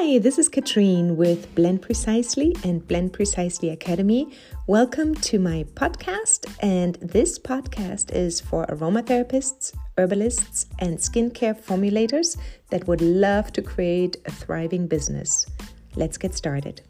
Hi, this is Katrine with Blend Precisely and Blend Precisely Academy. Welcome to my podcast. And this podcast is for aromatherapists, herbalists, and skincare formulators that would love to create a thriving business. Let's get started.